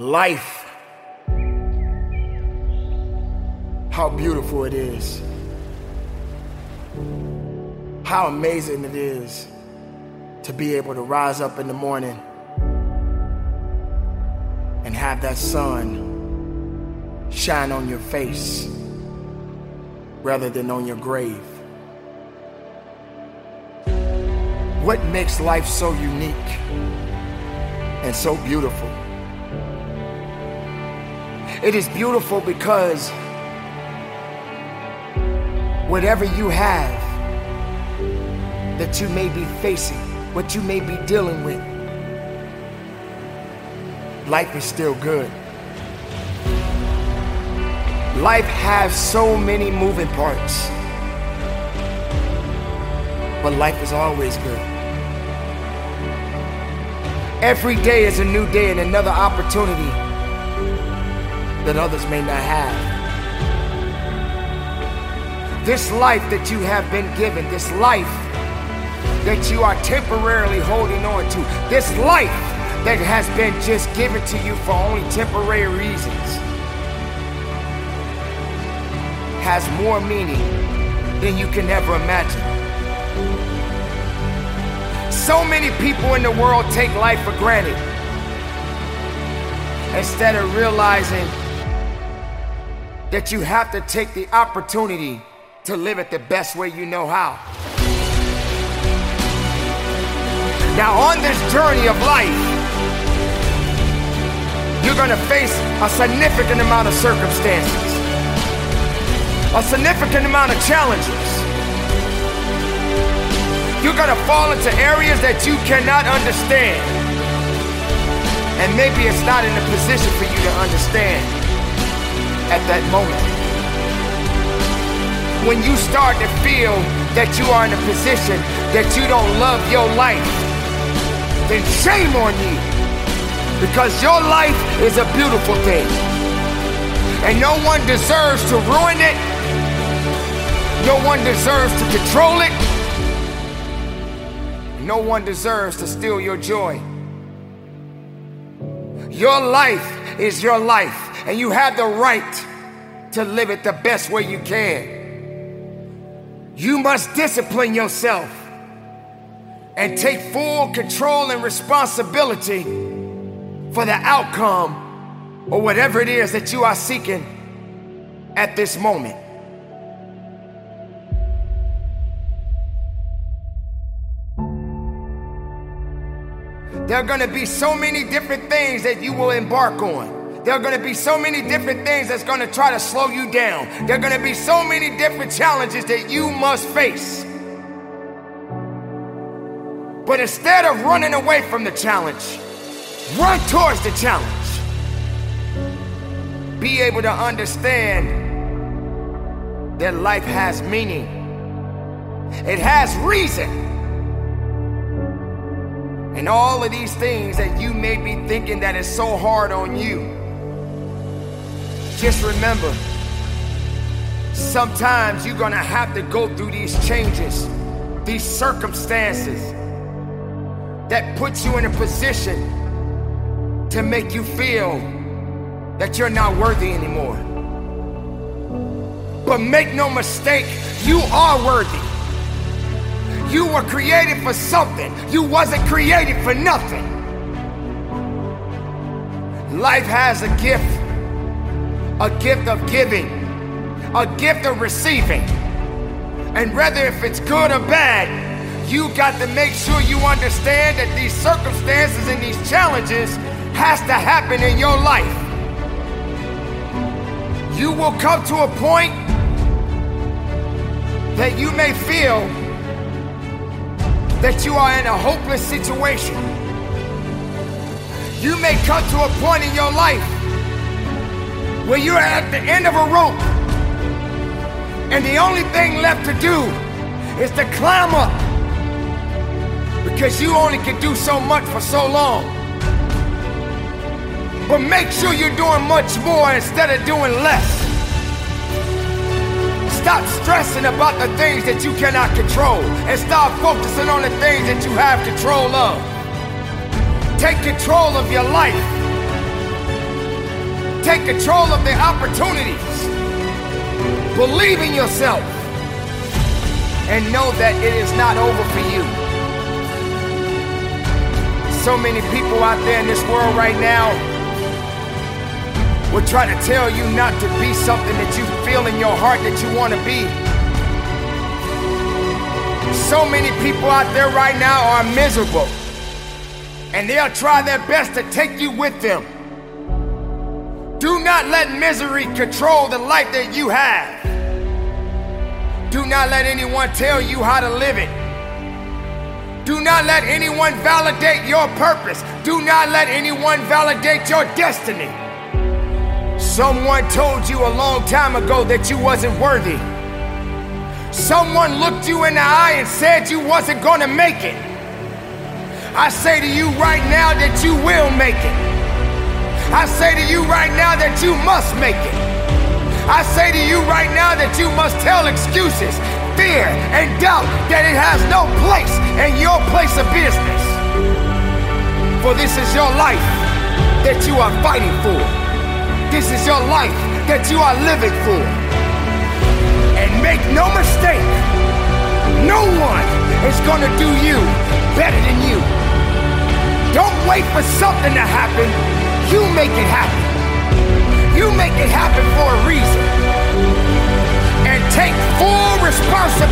life. How beautiful it is. How amazing it is to be able to rise up in the morning and have that sun shine on your face rather than on your grave. What makes life so unique and so beautiful? It is beautiful because whatever you have that you may be facing, what you may be dealing with, life is still good. Life has so many moving parts, but life is always good. Every day is a new day and another opportunity that others may not have. This life that you have been given, this life that you are temporarily holding on to, this life that has been just given to you for only temporary reasons, has more meaning than you can ever imagine. So many people in the world take life for granted instead of realizing that you have to take the opportunity to live it the best way you know how. Now, on this journey of life, you're gonna face a significant amount of circumstances, a significant amount of challenges. You're gonna fall into areas that you cannot understand. And maybe it's not in a position for you to understand at that moment. When you start to feel that you are in a position that you don't love your life, then shame on you. Because your life is a beautiful thing. And no one deserves to ruin it. No one deserves to control it. No one deserves to steal your joy. Your life is your life, and you have the right to live it the best way you can. You must discipline yourself and take full control and responsibility for the outcome or whatever it is that you are seeking at this moment. There are going to be so many different things that you will embark on. There are going to be so many different things that's going to try to slow you down. There are going to be so many different challenges that you must face. But instead of running away from the challenge, run towards the challenge. Be able to understand that life has meaning, it has reason. And all of these things that you may be thinking that is so hard on you. Just remember, sometimes you're gonna have to go through these changes, these circumstances that put you in a position to make you feel that you're not worthy anymore. But make no mistake, you are worthy. You were created for something. You wasn't created for nothing. Life has a gift. A gift of giving. A gift of receiving. And whether if it's good or bad, you got to make sure you understand that these circumstances and these challenges has to happen in your life. You will come to a point that you may feel that you are in a hopeless situation. You may come to a point in your life where you're at the end of a rope and the only thing left to do is to climb up because you only can do so much for so long. But make sure you're doing much more instead of doing less. Stop stressing about the things that you cannot control and start focusing on the things that you have control of. Take control of your life. Take control of the opportunities. Believe in yourself. And know that it is not over for you. So many people out there in this world right now will try to tell you not to be something that you feel in your heart that you want to be. So many people out there right now are miserable. And they'll try their best to take you with them. Do not let misery control the life that you have. Do not let anyone tell you how to live it. Do not let anyone validate your purpose. Do not let anyone validate your destiny. Someone told you a long time ago that you wasn't worthy. Someone looked you in the eye and said you wasn't gonna make it. I say to you right now that you will make it. I say to you right now that you must make it. I say to you right now that you must tell excuses, fear, and doubt that it has no place in your place of business. For this is your life that you are fighting for. This is your life that you are living for. And make no mistake, no one is gonna do you better than you. Don't wait for something to happen. You make it happen. You make it happen for a reason. And take full responsibility